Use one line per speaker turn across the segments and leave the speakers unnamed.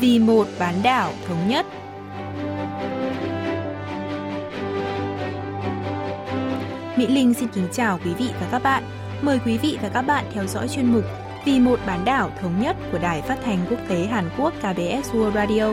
vì một bán đảo thống nhất. Mỹ Linh xin kính chào quý vị và các bạn. Mời quý vị và các bạn theo dõi chuyên mục Vì một bán đảo thống nhất của Đài Phát thanh Quốc tế Hàn Quốc KBS World Radio.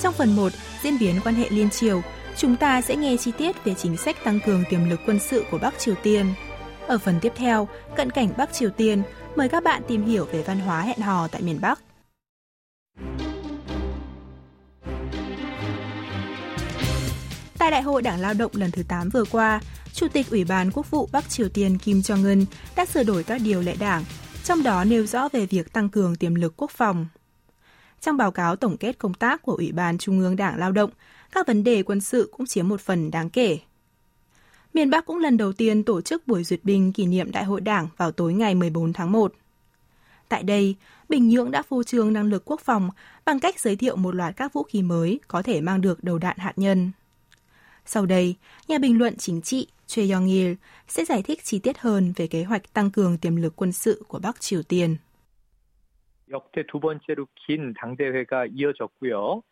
Trong phần 1, diễn biến quan hệ liên triều, chúng ta sẽ nghe chi tiết về chính sách tăng cường tiềm lực quân sự của Bắc Triều Tiên. Ở phần tiếp theo, cận cảnh Bắc Triều Tiên, mời các bạn tìm hiểu về văn hóa hẹn hò tại miền Bắc. Tại Đại hội Đảng Lao động lần thứ 8 vừa qua, Chủ tịch Ủy ban Quốc vụ Bắc Triều Tiên Kim Jong-un đã sửa đổi các điều lệ đảng, trong đó nêu rõ về việc tăng cường tiềm lực quốc phòng. Trong báo cáo tổng kết công tác của Ủy ban Trung ương Đảng Lao động, các vấn đề quân sự cũng chiếm một phần đáng kể Miền Bắc cũng lần đầu tiên tổ chức buổi duyệt binh kỷ niệm Đại hội Đảng vào tối ngày 14 tháng 1. Tại đây, Bình Nhưỡng đã phô trương năng lực quốc phòng bằng cách giới thiệu một loạt các vũ khí mới có thể mang được đầu đạn hạt nhân. Sau đây, nhà bình luận chính trị Choi Yong-il sẽ giải thích chi tiết hơn về kế hoạch tăng cường tiềm lực quân sự của Bắc Triều Tiên.
역대 두 번째로 긴 당대회가 이어졌고요.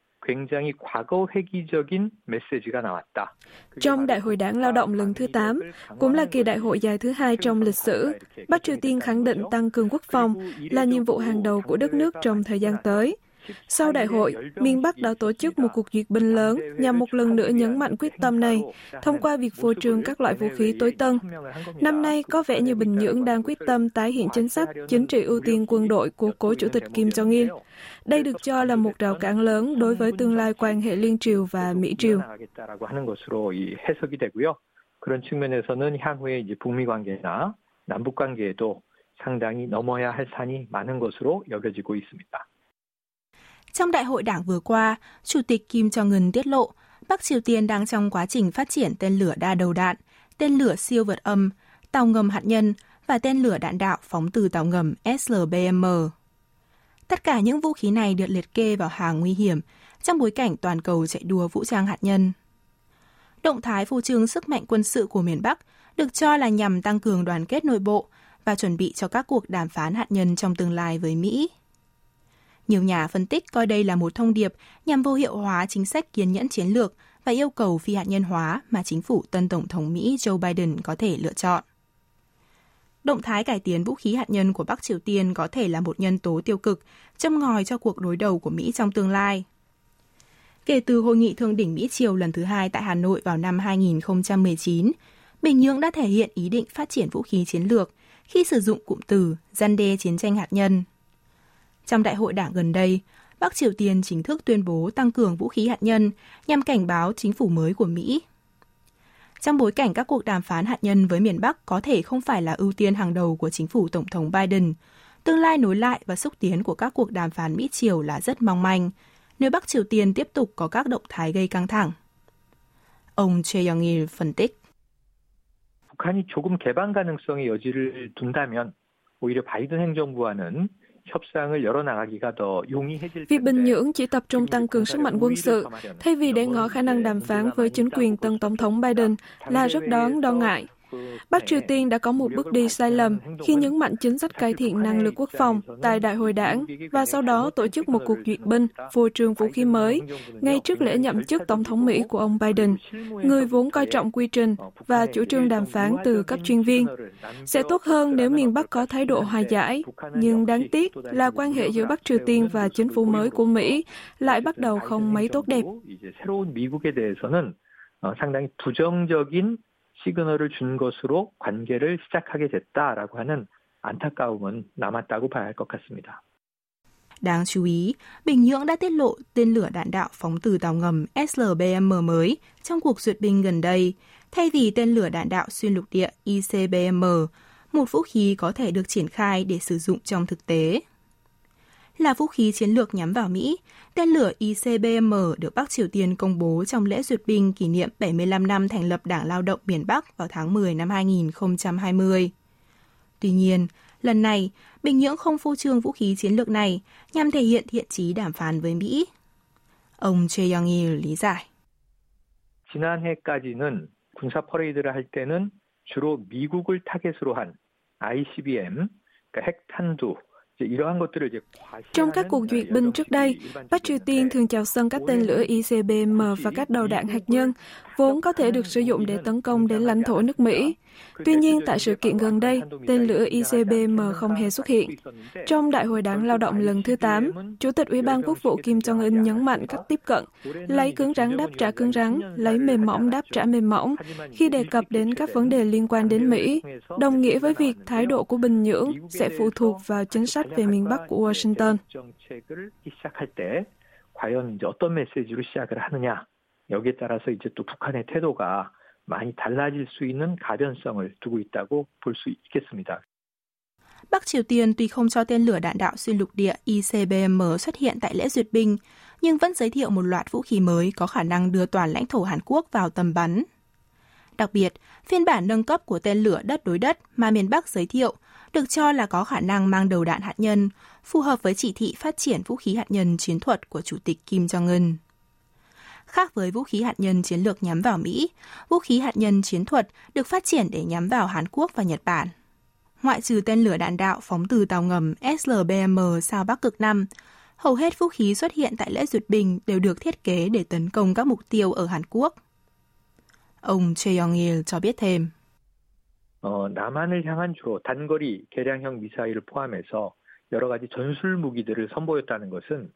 Trong Đại hội đảng lao động lần thứ 8, cũng là kỳ đại hội dài thứ hai trong lịch sử, Bắc Triều Tiên khẳng định tăng cường quốc phòng là nhiệm vụ hàng đầu của đất nước trong thời gian tới – Sau đại hội, miền Bắc đã tổ chức một cuộc duyệt binh lớn nhằm một lần nữa nhấn mạnh quyết tâm này thông qua việc phô trương các loại vũ khí tối tân. Năm nay, có vẻ như Bình Nhưỡng đang quyết tâm tái hiện chính sách chính trị ưu tiên quân đội của cố chủ tịch Kim Jong-il. Đây được cho là một rào cản lớn đối với tương lai quan hệ liên triều và Mỹ triều.
그런 측면에서는 향후에 이제 북미 관계나 남북 관계에도 상당히 넘어야 할 산이 많은 것으로 여겨지고 있습니다.
Trong đại hội đảng vừa qua, Chủ tịch Kim Jong-un tiết lộ Bắc Triều Tiên đang trong quá trình phát triển tên lửa đa đầu đạn, tên lửa siêu vượt âm, tàu ngầm hạt nhân và tên lửa đạn đạo phóng từ tàu ngầm SLBM. Tất cả những vũ khí này được liệt kê vào hàng nguy hiểm trong bối cảnh toàn cầu chạy đua vũ trang hạt nhân. Động thái phô trương sức mạnh quân sự của miền Bắc được cho là nhằm tăng cường đoàn kết nội bộ và chuẩn bị cho các cuộc đàm phán hạt nhân trong tương lai với Mỹ. Nhiều nhà phân tích coi đây là một thông điệp nhằm vô hiệu hóa chính sách kiên nhẫn chiến lược và yêu cầu phi hạt nhân hóa mà chính phủ tân Tổng thống Mỹ Joe Biden có thể lựa chọn. Động thái cải tiến vũ khí hạt nhân của Bắc Triều Tiên có thể là một nhân tố tiêu cực, châm ngòi cho cuộc đối đầu của Mỹ trong tương lai. Kể từ hội nghị thượng đỉnh Mỹ Triều lần thứ hai tại Hà Nội vào năm 2019, Bình Nhưỡng đã thể hiện ý định phát triển vũ khí chiến lược khi sử dụng cụm từ gian đe chiến tranh hạt nhân. Trong đại hội đảng gần đây, Bắc Triều Tiên chính thức tuyên bố tăng cường vũ khí hạt nhân nhằm cảnh báo chính phủ mới của Mỹ. Trong bối cảnh các cuộc đàm phán hạt nhân với miền Bắc có thể không phải là ưu tiên hàng đầu của chính phủ Tổng thống Biden, tương lai nối lại và xúc tiến của các cuộc đàm phán Mỹ-Triều là rất mong manh, nếu Bắc Triều Tiên tiếp tục có các động thái gây căng thẳng. Ông Choi Young-il phân tích.
북한이 조금 개방 가능성의 여지를 둔다면 오히려 바이든 행정부와는
Việc Bình Nhưỡng chỉ tập trung tăng cường sức mạnh quân sự thay vì để ngỏ khả năng đàm phán với chính quyền tân Tổng thống Biden là rất đáng lo ngại. Bắc Triều Tiên đã có một bước đi sai lầm khi nhấn mạnh chính sách cải thiện năng lực quốc phòng tại Đại hội đảng và sau đó tổ chức một cuộc duyệt binh, phô trương vũ khí mới, ngay trước lễ nhậm chức Tổng thống Mỹ của ông Biden, người vốn coi trọng quy trình và chủ trương đàm phán từ cấp chuyên viên. Sẽ tốt hơn nếu miền Bắc có thái độ hòa giải, nhưng đáng tiếc là quan hệ giữa Bắc Triều Tiên và chính phủ mới của Mỹ lại bắt đầu không mấy tốt đẹp.
상당히 부정적인 시그널을 준 것으로 관계를 시작하게 됐다라고 하는 안타까움은 남았다고 봐야 할 것 같습니다.
Đáng chú ý, Bình Nhưỡng đã tiết lộ tên lửa đạn đạo phóng từ tàu ngầm SLBM mới trong cuộc duyệt binh gần đây, thay vì tên lửa đạn đạo xuyên lục địa ICBM, một vũ khí có thể được triển khai để sử dụng trong thực tế là vũ khí chiến lược nhắm vào Mỹ. Tên lửa ICBM được Bắc Triều Tiên công bố trong lễ duyệt binh kỷ niệm 75 năm thành lập Đảng Lao động miền Bắc vào tháng 10 năm 2020. Tuy nhiên, lần này, Bình Nhưỡng không phô trương vũ khí chiến lược này nhằm thể hiện thiện chí đàm phán với Mỹ. Ông Choi Young-il lý giải.
지난해까지는 군사 퍼레이드를 할 때는 주로 미국을 타겟으로 한 ICBM 그러니까 핵탄두
trong các cuộc duyệt binh trước đây, Bắc Triều Tiên thường chào sân các tên lửa ICBM và các đầu đạn hạt nhân, vốn có thể được sử dụng để tấn công đến lãnh thổ nước Mỹ. Tuy nhiên, tại sự kiện gần đây, tên lửa ICBM không hề xuất hiện. Trong Đại hội đảng lao động lần thứ 8, Chủ tịch Ủy ban Quốc vụ Kim Jong-un nhấn mạnh cách tiếp cận, lấy cứng rắn đáp trả cứng rắn, lấy mềm mỏng đáp trả mềm mỏng, khi đề cập đến các vấn đề liên quan đến Mỹ, đồng nghĩa với việc thái độ của Bình Nhưỡng sẽ phụ thuộc vào chính sách về miền Bắc của Washington.
과연 이제 어떤 메시지로 시작을 하느냐 여기에 따라서 이제 또 북한의 태도가 많이 달라질 수 있는 가변성을 두고 있다고 볼 수 있겠습니다.
Bắc Triều Tiên tuy không cho tên lửa đạn đạo xuyên lục địa ICBM xuất hiện tại lễ duyệt binh, nhưng vẫn giới thiệu một loạt vũ khí mới có khả năng đưa toàn lãnh thổ Hàn Quốc vào tầm bắn. Đặc biệt, phiên bản nâng cấp của tên lửa đất đối đất mà miền Bắc giới thiệu được cho là có khả năng mang đầu đạn hạt nhân, phù hợp với chỉ thị phát triển vũ khí hạt nhân chiến thuật của Chủ tịch Kim Jong-un. Khác với vũ khí hạt nhân chiến lược nhắm vào Mỹ, vũ khí hạt nhân chiến thuật được phát triển để nhắm vào Hàn Quốc và Nhật Bản. Ngoại trừ tên lửa đạn đạo phóng từ tàu ngầm SLBM sao Bắc Cực Nam, hầu hết vũ khí xuất hiện tại lễ duyệt binh đều được thiết kế để tấn công các mục tiêu ở Hàn Quốc. Ông Choi Yong-il cho biết thêm.
어, 남한을 향한 주로 단거리 개량형 미사일을 포함해서 여러 가지 전술 무기들을 선보였다는 것은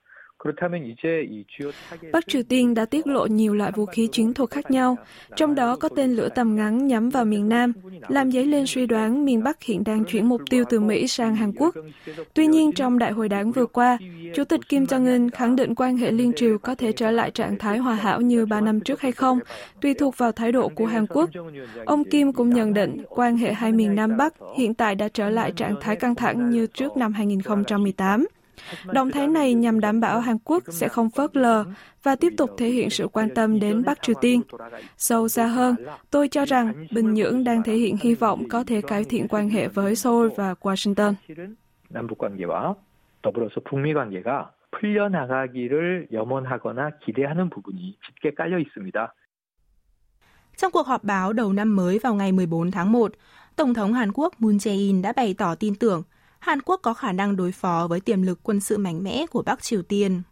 Bắc Triều Tiên đã tiết lộ nhiều loại vũ khí chiến thuật khác nhau, trong đó có tên lửa tầm ngắn nhắm vào miền Nam, làm dấy lên suy đoán miền Bắc hiện đang chuyển mục tiêu từ Mỹ sang Hàn Quốc. Tuy nhiên, trong đại hội đảng vừa qua, Chủ tịch Kim Jong-un khẳng định quan hệ liên triều có thể trở lại trạng thái hòa hảo như ba năm trước hay không, tùy thuộc vào thái độ của Hàn Quốc. Ông Kim cũng nhận định quan hệ hai miền Nam Bắc hiện tại đã trở lại trạng thái căng thẳng như trước năm 2018. Động thái này nhằm đảm bảo Hàn Quốc sẽ không phớt lờ và tiếp tục thể hiện sự quan tâm đến Bắc Triều Tiên. Sâu xa hơn, tôi cho rằng Bình Nhưỡng đang thể hiện hy vọng có thể cải thiện quan hệ với Seoul và Washington. 더불어서 북미 관계가 풀려나가기를 염원하거나 기대하는 부분이 짙게 깔려 있습니다.
Trong cuộc họp báo đầu năm mới vào ngày 14 tháng 1, Tổng thống Hàn Quốc Moon Jae-in đã bày tỏ tin tưởng Hàn Quốc có khả năng đối phó với tiềm lực quân sự mạnh mẽ của Bắc Triều Tiên.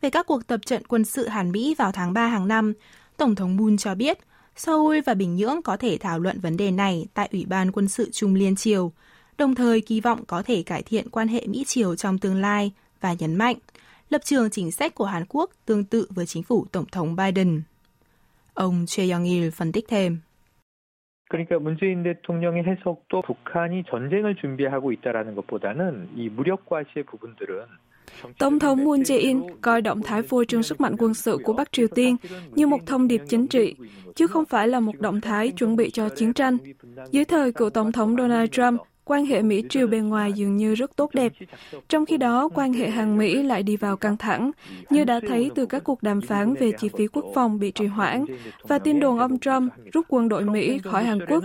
Về các cuộc tập trận quân sự Hàn Mỹ vào tháng 3 hàng năm, Tổng thống Moon cho biết Seoul và Bình Nhưỡng có thể thảo luận vấn đề này tại Ủy ban quân sự Trung Liên Triều, đồng thời kỳ vọng có thể cải thiện quan hệ Mỹ-Triều trong tương lai và nhấn mạnh lập trường chính sách của Hàn Quốc tương tự với chính phủ Tổng thống Biden. Ông Choi Yong-il phân tích thêm.
그러니까 문재인 대통령의 해석도 북한이 전쟁을 준비하고 있다라는 것보다는 이 무력과시의 부분들은
Tổng thống Moon Jae-in coi động thái phô trương sức mạnh quân sự của Bắc Triều Tiên như một thông điệp chính trị, chứ không phải là một động thái chuẩn bị cho chiến tranh. Dưới thời cựu Tổng thống Donald Trump, quan hệ Mỹ-Triều bề ngoài dường như rất tốt đẹp. Trong khi đó, quan hệ Hàn-Mỹ lại đi vào căng thẳng, như đã thấy từ các cuộc đàm phán về chi phí quốc phòng bị trì hoãn và tin đồn ông Trump rút quân đội Mỹ khỏi Hàn Quốc.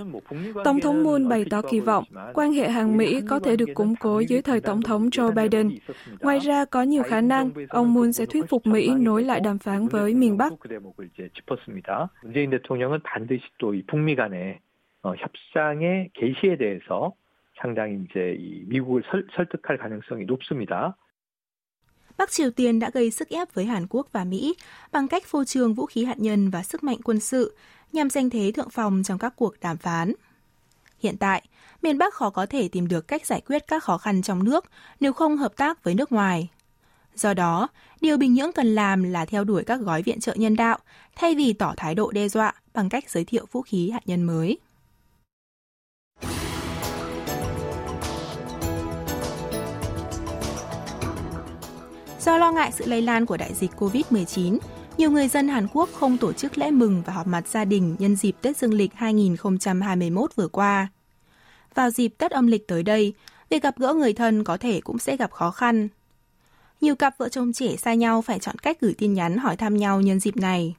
Tổng thống Moon bày tỏ kỳ vọng quan hệ Hàn-Mỹ có thể được củng cố dưới thời Tổng thống Joe Biden. Ngoài ra, có nhiều khả năng ông Moon sẽ thuyết phục Mỹ nối lại đàm phán với miền Bắc.
협상의 개시에 대해서 상당히 이제 이 미국을 설, 설득할 가능성이 높습니다.
Bắc Triều Tiên đã gây sức ép với Hàn Quốc và Mỹ bằng cách phô trương vũ khí hạt nhân và sức mạnh quân sự nhằm giành thế thượng phòng trong các cuộc đàm phán. Hiện tại, miền Bắc khó có thể tìm được cách giải quyết các khó khăn trong nước nếu không hợp tác với nước ngoài. Do đó, điều Bình Nhưỡng cần làm là theo đuổi các gói viện trợ nhân đạo thay vì tỏ thái độ đe dọa bằng cách giới thiệu vũ khí hạt nhân mới. Do lo ngại sự lây lan của đại dịch COVID-19, nhiều người dân Hàn Quốc không tổ chức lễ mừng và họp mặt gia đình nhân dịp Tết Dương lịch 2021 vừa qua. Vào dịp Tết âm lịch tới đây, việc gặp gỡ người thân có thể cũng sẽ gặp khó khăn. Nhiều cặp vợ chồng trẻ xa nhau phải chọn cách gửi tin nhắn hỏi thăm nhau nhân dịp này.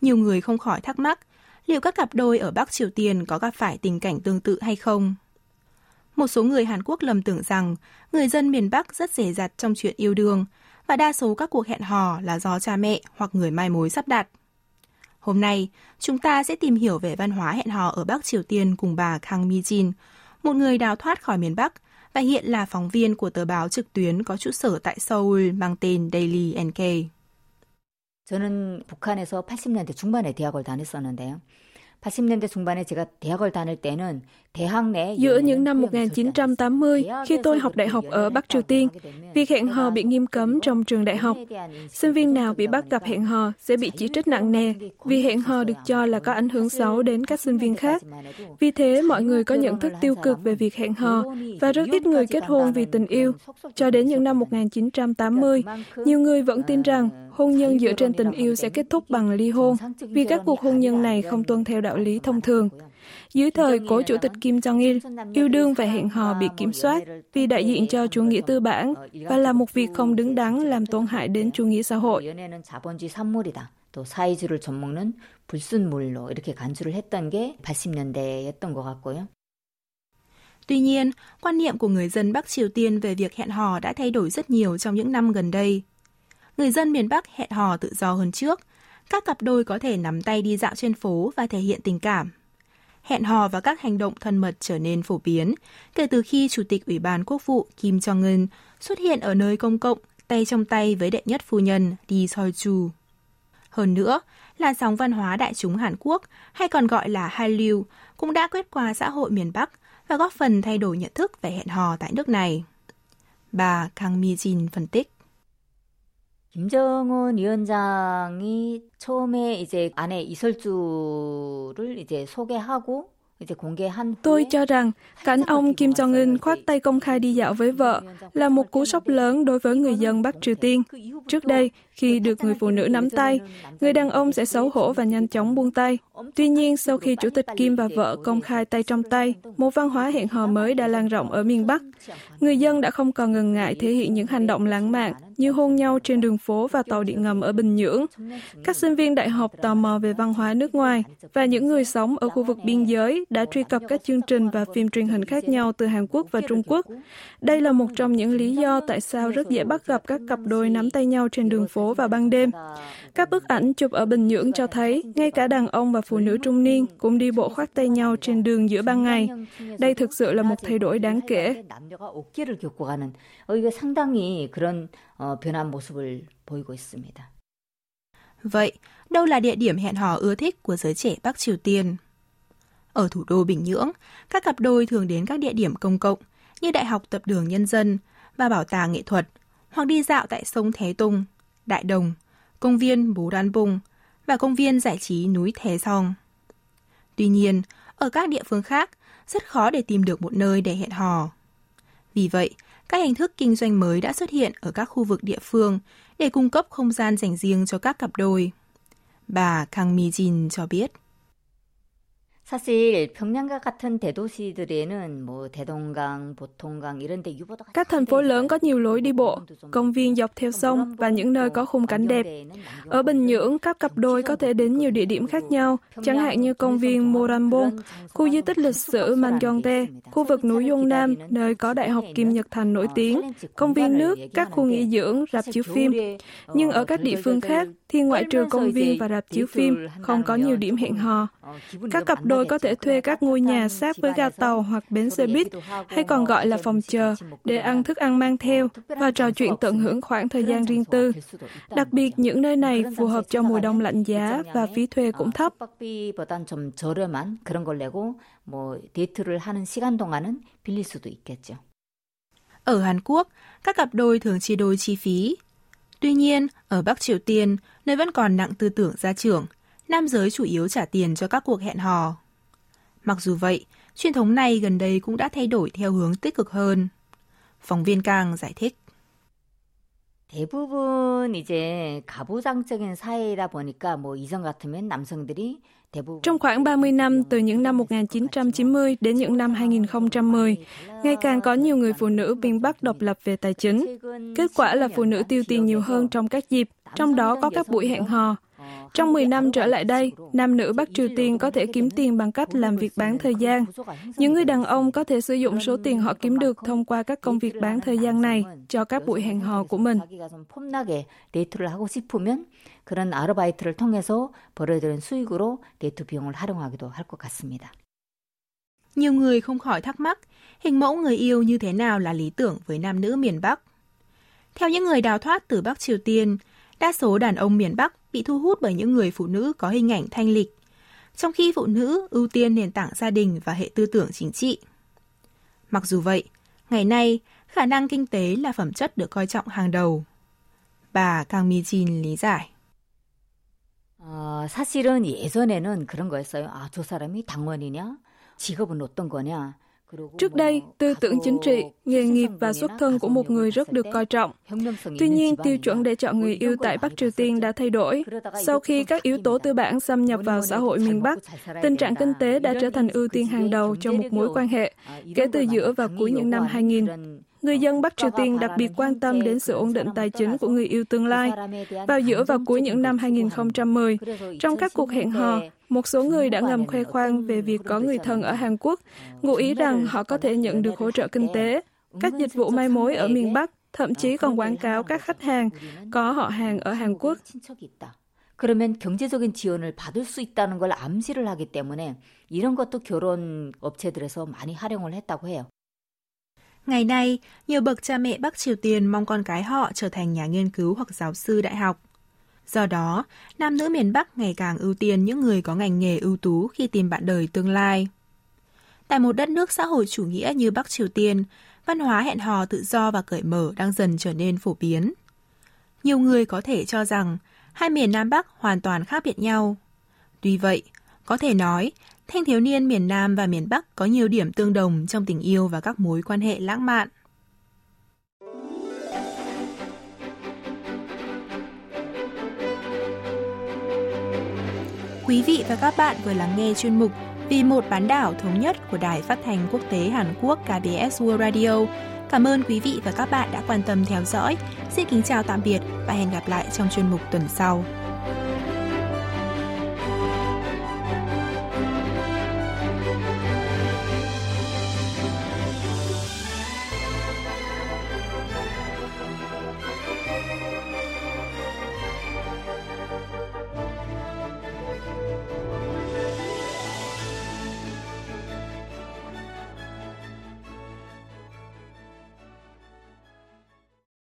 Nhiều người không khỏi thắc mắc liệu các cặp đôi ở Bắc Triều Tiên có gặp phải tình cảnh tương tự hay không. Một số người Hàn Quốc lầm tưởng rằng người dân miền Bắc rất rẻ rặt trong chuyện yêu đương và đa số các cuộc hẹn hò là do cha mẹ hoặc người mai mối sắp đặt. Hôm nay, chúng ta sẽ tìm hiểu về văn hóa hẹn hò ở Bắc Triều Tiên cùng bà Kang Mi-jin, một người đào thoát khỏi miền Bắc và hiện là phóng viên của tờ báo trực tuyến có trụ sở tại Seoul mang tên Daily NK.
저는 북한에서 80년대 중반에 대학을 다녔었는데요. 80년대 중반에 제가 대학을 다닐 때는
Giữa những năm 1980, khi tôi học đại học ở Bắc Triều Tiên, việc hẹn hò bị nghiêm cấm trong trường đại học. Sinh viên nào bị bắt gặp hẹn hò sẽ bị chỉ trích nặng nề vì hẹn hò được cho là có ảnh hưởng xấu đến các sinh viên khác. Vì thế, mọi người có nhận thức tiêu cực về việc hẹn hò và rất ít người kết hôn vì tình yêu. Cho đến những năm 1980, nhiều người vẫn tin rằng hôn nhân dựa trên tình yêu sẽ kết thúc bằng ly hôn vì các cuộc hôn nhân này không tuân theo đạo lý thông thường. Dưới thời cố chủ tịch Kim Jong-il, yêu đương và hẹn hò bị kiểm soát vì đại diện cho chủ nghĩa tư bản và là một việc không đứng đắn làm tổn hại đến chủ nghĩa xã hội.
또 사회주의를 젖먹는 불순물로 이렇게 간주를 했던 게 80년대였던 것 같고요.
Tuy nhiên, quan niệm của người dân Bắc Triều Tiên về việc hẹn hò đã thay đổi rất nhiều trong những năm gần đây. Người dân miền Bắc hẹn hò tự do hơn trước. Các cặp đôi có thể nắm tay đi dạo trên phố và thể hiện tình cảm hẹn hò và các hành động thân mật trở nên phổ biến kể từ khi Chủ tịch Ủy ban Quốc vụ Kim Jong-un xuất hiện ở nơi công cộng tay trong tay với đệ nhất phu nhân Lee Soi-chu. Hơn nữa, làn sóng văn hóa đại chúng Hàn Quốc, hay còn gọi là Hallyu, cũng đã quét qua xã hội miền Bắc và góp phần thay đổi nhận thức về hẹn hò tại nước này. Bà Kang Mi-jin phân tích.
김정은 위원장이 처음에 이제 아내 이설주를 이제 소개하고
Tôi cho rằng cảnh ông Kim Jong-un khoát tay công khai đi dạo với vợ là một cú sốc lớn đối với người dân Bắc Triều Tiên. Trước đây, khi được người phụ nữ nắm tay, người đàn ông sẽ xấu hổ và nhanh chóng buông tay. Tuy nhiên, sau khi Chủ tịch Kim và vợ công khai tay trong tay, một văn hóa hẹn hò mới đã lan rộng ở miền Bắc. Người dân đã không còn ngần ngại thể hiện những hành động lãng mạn như hôn nhau trên đường phố và tàu điện ngầm ở Bình Nhưỡng. Các sinh viên đại học tò mò về văn hóa nước ngoài và những người sống ở khu vực biên giới đã truy cập các chương trình và phim truyền hình khác nhau từ Hàn Quốc và Trung Quốc. Đây là một trong những lý do tại sao rất dễ bắt gặp các cặp đôi nắm tay nhau trên đường phố vào ban đêm. Các bức ảnh chụp ở Bình Nhưỡng cho thấy ngay cả đàn ông và phụ nữ trung niên cũng đi bộ khoác tay nhau trên đường giữa ban ngày. Đây thực sự là một thay đổi đáng kể.
Vậy, đâu là địa điểm hẹn hò ưa thích của giới trẻ Bắc Triều Tiên? Ở thủ đô Bình Nhưỡng, các cặp đôi thường đến các địa điểm công cộng như Đại học Tập đường Nhân dân và Bảo tàng Nghệ thuật, hoặc đi dạo tại sông Thế Tung, Đại Đồng, công viên Bố Đan Bung và công viên giải trí núi Thế Song. Tuy nhiên, ở các địa phương khác, rất khó để tìm được một nơi để hẹn hò. Vì vậy, các hình thức kinh doanh mới đã xuất hiện ở các khu vực địa phương để cung cấp không gian dành riêng cho các cặp đôi. Bà Kang Mi-jin cho biết.
Các thành phố lớn có nhiều lối đi bộ, công viên dọc theo sông và những nơi có khung cảnh đẹp. Ở Bình Nhưỡng, các cặp đôi có thể đến nhiều địa điểm khác nhau, chẳng hạn như công viên Moranbong, khu di tích lịch sử Mangyongdae, khu vực núi Dung Nam, nơi có Đại học Kim Nhật Thành nổi tiếng, công viên nước, các khu nghỉ dưỡng, rạp chiếu phim. Nhưng ở các địa phương khác, thì ngoại trừ công viên và rạp chiếu phim, không có nhiều điểm hẹn hò. Các cặp đôi có thể thuê các ngôi nhà sát với ga tàu hoặc bến xe buýt, hay còn gọi là phòng chờ, để ăn thức ăn mang theo và trò chuyện tận hưởng khoảng thời gian riêng tư. Đặc biệt, những nơi này phù hợp cho mùa đông lạnh giá và phí thuê cũng thấp.
Ở Hàn Quốc, các cặp đôi thường chia đôi chi phí. Tuy nhiên, ở Bắc Triều Tiên, nơi vẫn còn nặng tư tưởng gia trưởng, nam giới chủ yếu trả tiền cho các cuộc hẹn hò. Mặc dù vậy, truyền thống này gần đây cũng đã thay đổi theo hướng tích cực hơn. Phóng viên Càng giải thích.
대부분 이제 가부장적인 사회이다 보니까 뭐 이전 같으면 남성들이
trong khoảng 30 năm, từ những năm 1990 đến những năm 2010, ngày càng có nhiều người phụ nữ miền Bắc độc lập về tài chính. Kết quả là phụ nữ tiêu tiền nhiều hơn trong các dịp, trong đó có các buổi hẹn hò. Trong 10 năm trở lại đây, nam nữ Bắc Triều Tiên có thể kiếm tiền bằng cách làm việc bán thời gian. Những người đàn ông có thể sử dụng số tiền họ kiếm được thông qua các công việc bán thời gian này cho các buổi hẹn hò của mình.
그런 아르바이트를 통해서 벌어들인 수익으로 데이트 비용을 활용하기도 할 것 같습니다.
Nhiều người không khỏi thắc mắc, hình mẫu người yêu như thế nào là lý tưởng với nam nữ miền Bắc. Theo những người đào thoát từ Bắc Triều Tiên, đa số đàn ông miền Bắc bị thu hút bởi những người phụ nữ có hình ảnh thanh lịch, trong khi phụ nữ ưu tiên nền tảng gia đình và hệ tư tưởng chính trị. Mặc dù vậy, ngày nay, khả năng kinh tế là phẩm chất được coi trọng hàng đầu. Bà Kang Mi-jin lý giải.
어, 사실은 예전에는 그런 거였어요. 아, 저 사람이 당원이냐? 직업은 어떤 거냐?
Trước đây, tư tưởng chính trị, nghề nghiệp và xuất thân của một người rất được coi trọng. Tuy nhiên, tiêu chuẩn để chọn người yêu tại Bắc Triều Tiên đã thay đổi. Sau khi các yếu tố tư bản xâm nhập vào xã hội miền Bắc, tình trạng kinh tế đã trở thành ưu tiên hàng đầu cho một mối quan hệ, kể từ giữa và cuối những năm 2000 Người dân Bắc Triều Tiên đặc biệt quan tâm đến sự ổn định tài chính của người yêu tương lai. Vào giữa và cuối những năm 2010, trong các cuộc hẹn hò, một số người đã ngầm khoe khoang về việc có người thân ở Hàn Quốc, ngụ ý rằng họ có thể nhận được hỗ trợ kinh tế. Các dịch vụ may mối ở miền Bắc thậm chí còn quảng cáo các khách hàng có họ hàng ở Hàn Quốc.
그러면 경제적인 지원을 받을 수 있다는 걸 암시를 하기 때문에 이런 것도 결혼 업체들에서 많이 활용을 했다고 해요.
Ngày nay, nhiều bậc cha mẹ Bắc Triều Tiên mong con cái họ trở thành nhà nghiên cứu hoặc giáo sư đại học. Do đó, nam nữ miền Bắc ngày càng ưu tiên những người có ngành nghề ưu tú khi tìm bạn đời tương lai. Tại một đất nước xã hội chủ nghĩa như Bắc Triều Tiên, văn hóa hẹn hò tự do và cởi mở đang dần trở nên phổ biến. Nhiều người có thể cho rằng hai miền Nam Bắc hoàn toàn khác biệt nhau. Tuy vậy, có thể nói thanh thiếu niên miền Nam và miền Bắc có nhiều điểm tương đồng trong tình yêu và các mối quan hệ lãng mạn. Quý vị và các bạn vừa lắng nghe chuyên mục Vì một bán đảo thống nhất của Đài Phát thanh Quốc tế Hàn Quốc KBS World Radio. Cảm ơn quý vị và các bạn đã quan tâm theo dõi. Xin kính chào tạm biệt và hẹn gặp lại trong chuyên mục tuần sau.